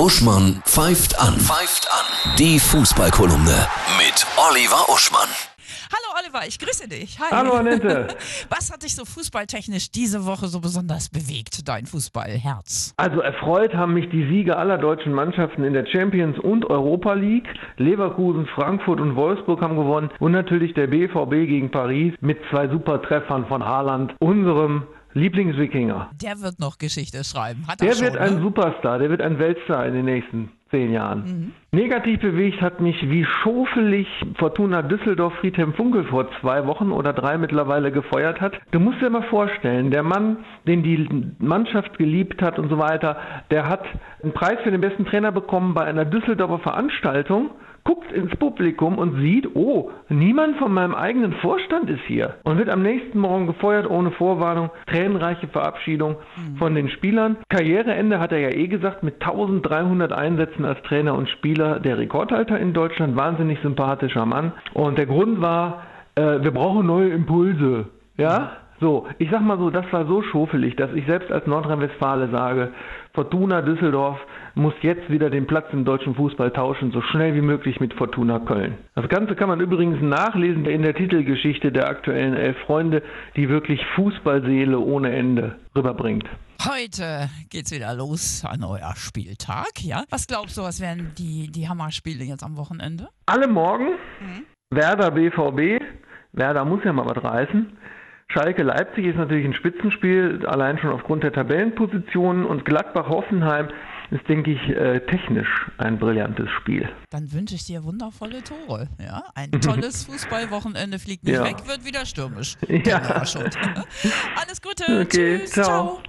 Uschmann pfeift an. Pfeift an. Die Fußballkolumne mit Oliver Uschmann. Hallo Oliver, ich grüße dich. Hi. Hallo Annette. Was hat dich so fußballtechnisch diese Woche so besonders bewegt, dein Fußballherz? Also erfreut haben mich die Siege aller deutschen Mannschaften in der Champions und Europa League. Leverkusen, Frankfurt und Wolfsburg haben gewonnen und natürlich der BVB gegen Paris mit zwei super Treffern von Haaland, unserem Lieblingswikinger. Der wird noch Geschichte schreiben. Hat er Der schon, wird ein ne? Superstar, der wird ein Weltstar in den nächsten zehn Jahren. Negativ bewegt hat mich, wie schofelig Fortuna Düsseldorf Friedhelm Funkel vor zwei Wochen oder drei mittlerweile gefeuert hat. Du musst dir mal vorstellen, der Mann, den die Mannschaft geliebt hat und so weiter, der hat einen Preis für den besten Trainer bekommen bei einer Düsseldorfer Veranstaltung guckt ins Publikum und sieht, oh, niemand von meinem eigenen Vorstand ist hier und wird am nächsten Morgen gefeuert ohne Vorwarnung. Tränenreiche Verabschiedung von den Spielern. Karriereende hat er ja eh gesagt mit 1300 Einsätzen als Trainer und Spieler der Rekordhalter in Deutschland. Wahnsinnig sympathischer Mann. Und der Grund war, äh, wir brauchen neue Impulse. Ja? So, ich sag mal so, das war so schofelig, dass ich selbst als Nordrhein-Westfale sage, Fortuna Düsseldorf muss jetzt wieder den Platz im deutschen Fußball tauschen, so schnell wie möglich mit Fortuna Köln. Das Ganze kann man übrigens nachlesen in der Titelgeschichte der aktuellen Elf Freunde, die wirklich Fußballseele ohne Ende rüberbringt. Heute geht's wieder los, ein neuer Spieltag, ja? Was glaubst du, was werden die, die Hammerspiele jetzt am Wochenende? Alle morgen, Werder BVB, Werder muss ja mal was reißen. Schalke Leipzig ist natürlich ein Spitzenspiel, allein schon aufgrund der Tabellenpositionen und Gladbach Hoffenheim ist, denke ich, äh, technisch ein brillantes Spiel. Dann wünsche ich dir wundervolle Tore, ja? Ein tolles Fußballwochenende fliegt nicht Ja. weg, wird wieder stürmisch. Ja. Alles Gute, Okay, tschüss, ciao. ciao.